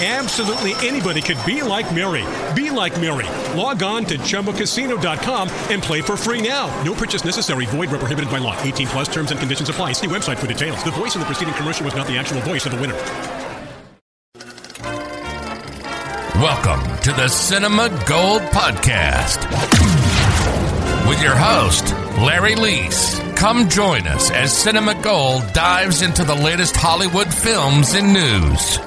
Absolutely anybody could be like Mary. Be like Mary. Log on to ChumbaCasino.com and play for free now. No purchase necessary. Void where prohibited by law. 18 plus terms and conditions apply. See website for details. The voice in the preceding commercial was not the actual voice of the winner. Welcome to the Cinema Gold Podcast with your host, Larry Leese. Come join us as Cinema Gold dives into the latest Hollywood films and news.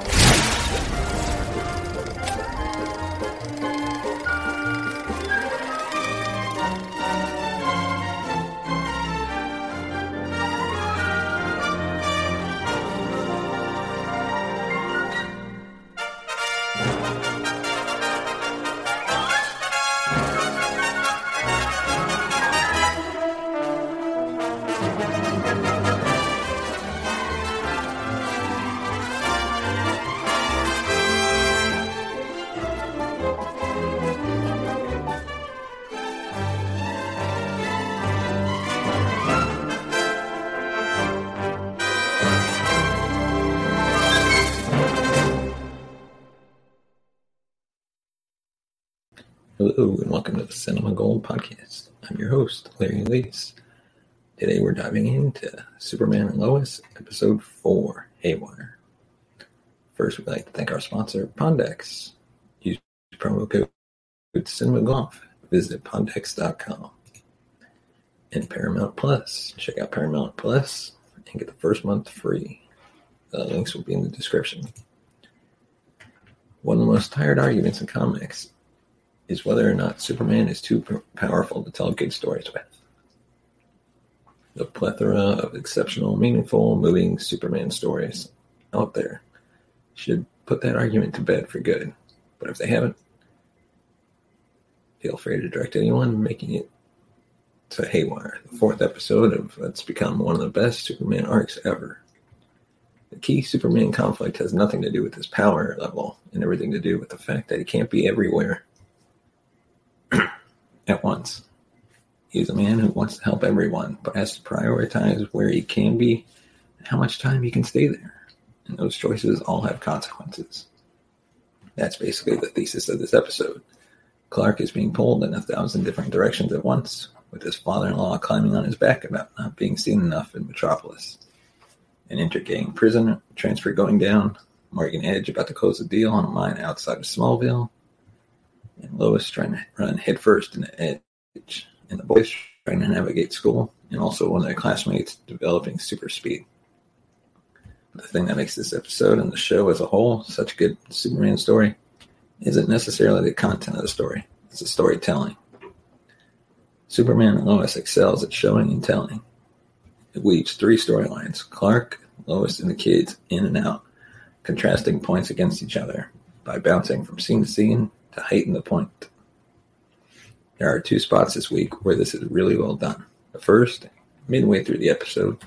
Hello, and welcome to the Cinema Gold Podcast. I'm your host, Larry Leese. Today we're diving into Superman and Lois, Episode 4 Haywire. First, we'd like to thank our sponsor, Pondex. Use promo code CinemaGold. Visit Pondex.com. And Paramount Plus. Check out Paramount Plus and get the first month free. The links will be in the description. One of the most tired arguments in comics is whether or not Superman is too powerful to tell good stories with. The plethora of exceptional, meaningful, moving Superman stories out there should put that argument to bed for good. But if they haven't, feel free to direct anyone making it to Haywire, the fourth episode of what's become one of the best Superman arcs ever. The key Superman conflict has nothing to do with his power level and everything to do with the fact that he can't be everywhere at once. He's a man who wants to help everyone, but has to prioritize where he can be and how much time he can stay there. And those choices all have consequences. That's basically the thesis of this episode. Clark is being pulled in a thousand different directions at once, with his father in law climbing on his back about not being seen enough in Metropolis. An intergang prison transfer going down, Morgan Edge about to close a deal on a mine outside of Smallville, and Lois trying to run headfirst into Edge, and the boys trying to navigate school, and also one of their classmates developing super speed. The thing that makes this episode and the show as a whole such a good Superman story isn't necessarily the content of the story, it's the storytelling. Superman and Lois excels at showing and telling. It weaves three storylines Clark, Lois, and the kids in and out contrasting points against each other by bouncing from scene to scene to heighten the point. There are two spots this week where this is really well done. The first, midway through the episode,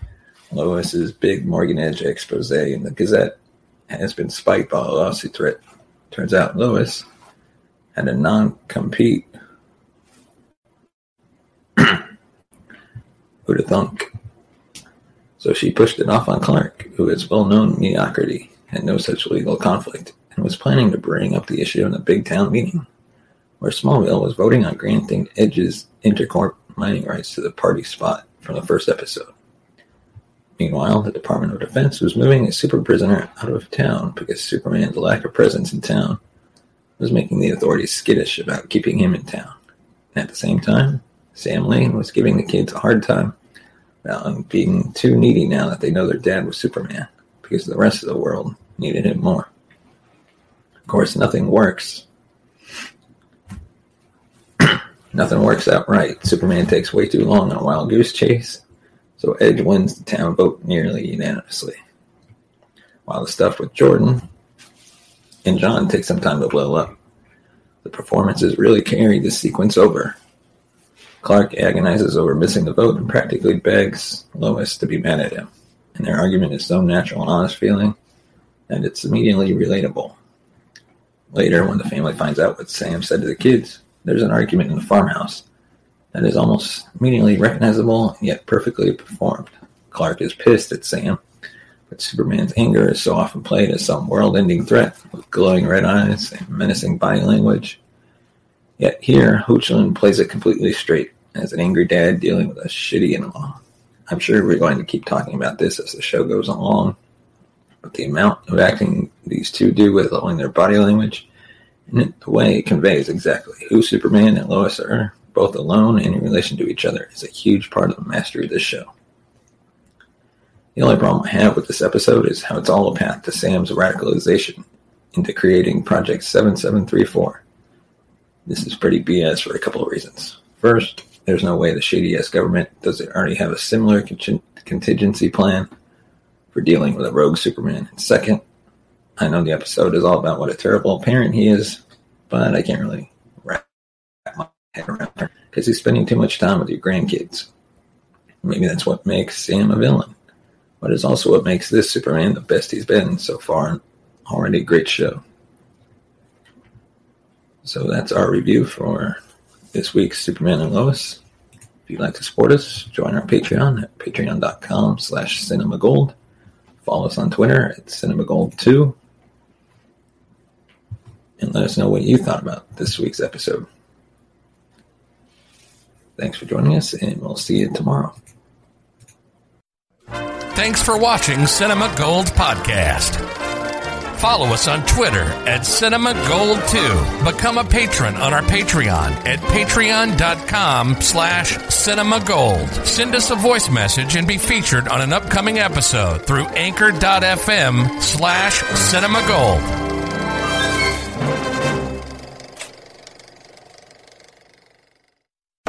Lois's big Morgan Edge expose in the Gazette has been spiked by a lawsuit threat. Turns out Lois had a non compete. Who'd have thunk? So she pushed it off on Clark, who is well known mediocrity, and no such legal conflict, and was planning to bring up the issue in a big town meeting, where Smallville was voting on granting Edge's intercorp mining rights to the party spot from the first episode. Meanwhile, the Department of Defense was moving a super prisoner out of town because Superman's lack of presence in town was making the authorities skittish about keeping him in town. At the same time, Sam Lane was giving the kids a hard time about being too needy now that they know their dad was Superman because the rest of the world needed him more. Of course, nothing works. nothing works out right. Superman takes way too long on a wild goose chase, so Edge wins the town vote nearly unanimously. While the stuff with Jordan and John takes some time to blow up. The performances really carry the sequence over. Clark agonizes over missing the vote and practically begs Lois to be mad at him. And their argument is so natural and honest feeling that it's immediately relatable. Later, when the family finds out what Sam said to the kids, there's an argument in the farmhouse that is almost immediately recognizable and yet perfectly performed. Clark is pissed at Sam, but Superman's anger is so often played as some world ending threat with glowing red eyes and menacing body language. Yet here, Hoechlin plays it completely straight as an angry dad dealing with a shitty in law. I'm sure we're going to keep talking about this as the show goes along, but the amount of acting these two do with allowing their body language and the way it conveys exactly who Superman and Lois are, both alone and in relation to each other, is a huge part of the mastery of this show. The only problem I have with this episode is how it's all a path to Sam's radicalization into creating Project 7734. This is pretty BS for a couple of reasons. First, there's no way the shady ass government doesn't already have a similar contingency plan for dealing with a rogue Superman. And second, I know the episode is all about what a terrible parent he is, but I can't really wrap my head around it because he's spending too much time with your grandkids. Maybe that's what makes Sam a villain, but it's also what makes this Superman the best he's been so far. Already a great show. So that's our review for this week's Superman and Lois. If you'd like to support us, join our Patreon at patreon.com slash cinemagold. Follow us on Twitter at cinemagold2 and let us know what you thought about this week's episode. Thanks for joining us, and we'll see you tomorrow. Thanks for watching Cinema Gold Podcast. Follow us on Twitter at Cinema Gold 2. Become a patron on our Patreon at patreon.com slash cinema gold. Send us a voice message and be featured on an upcoming episode through anchor.fm slash cinema gold.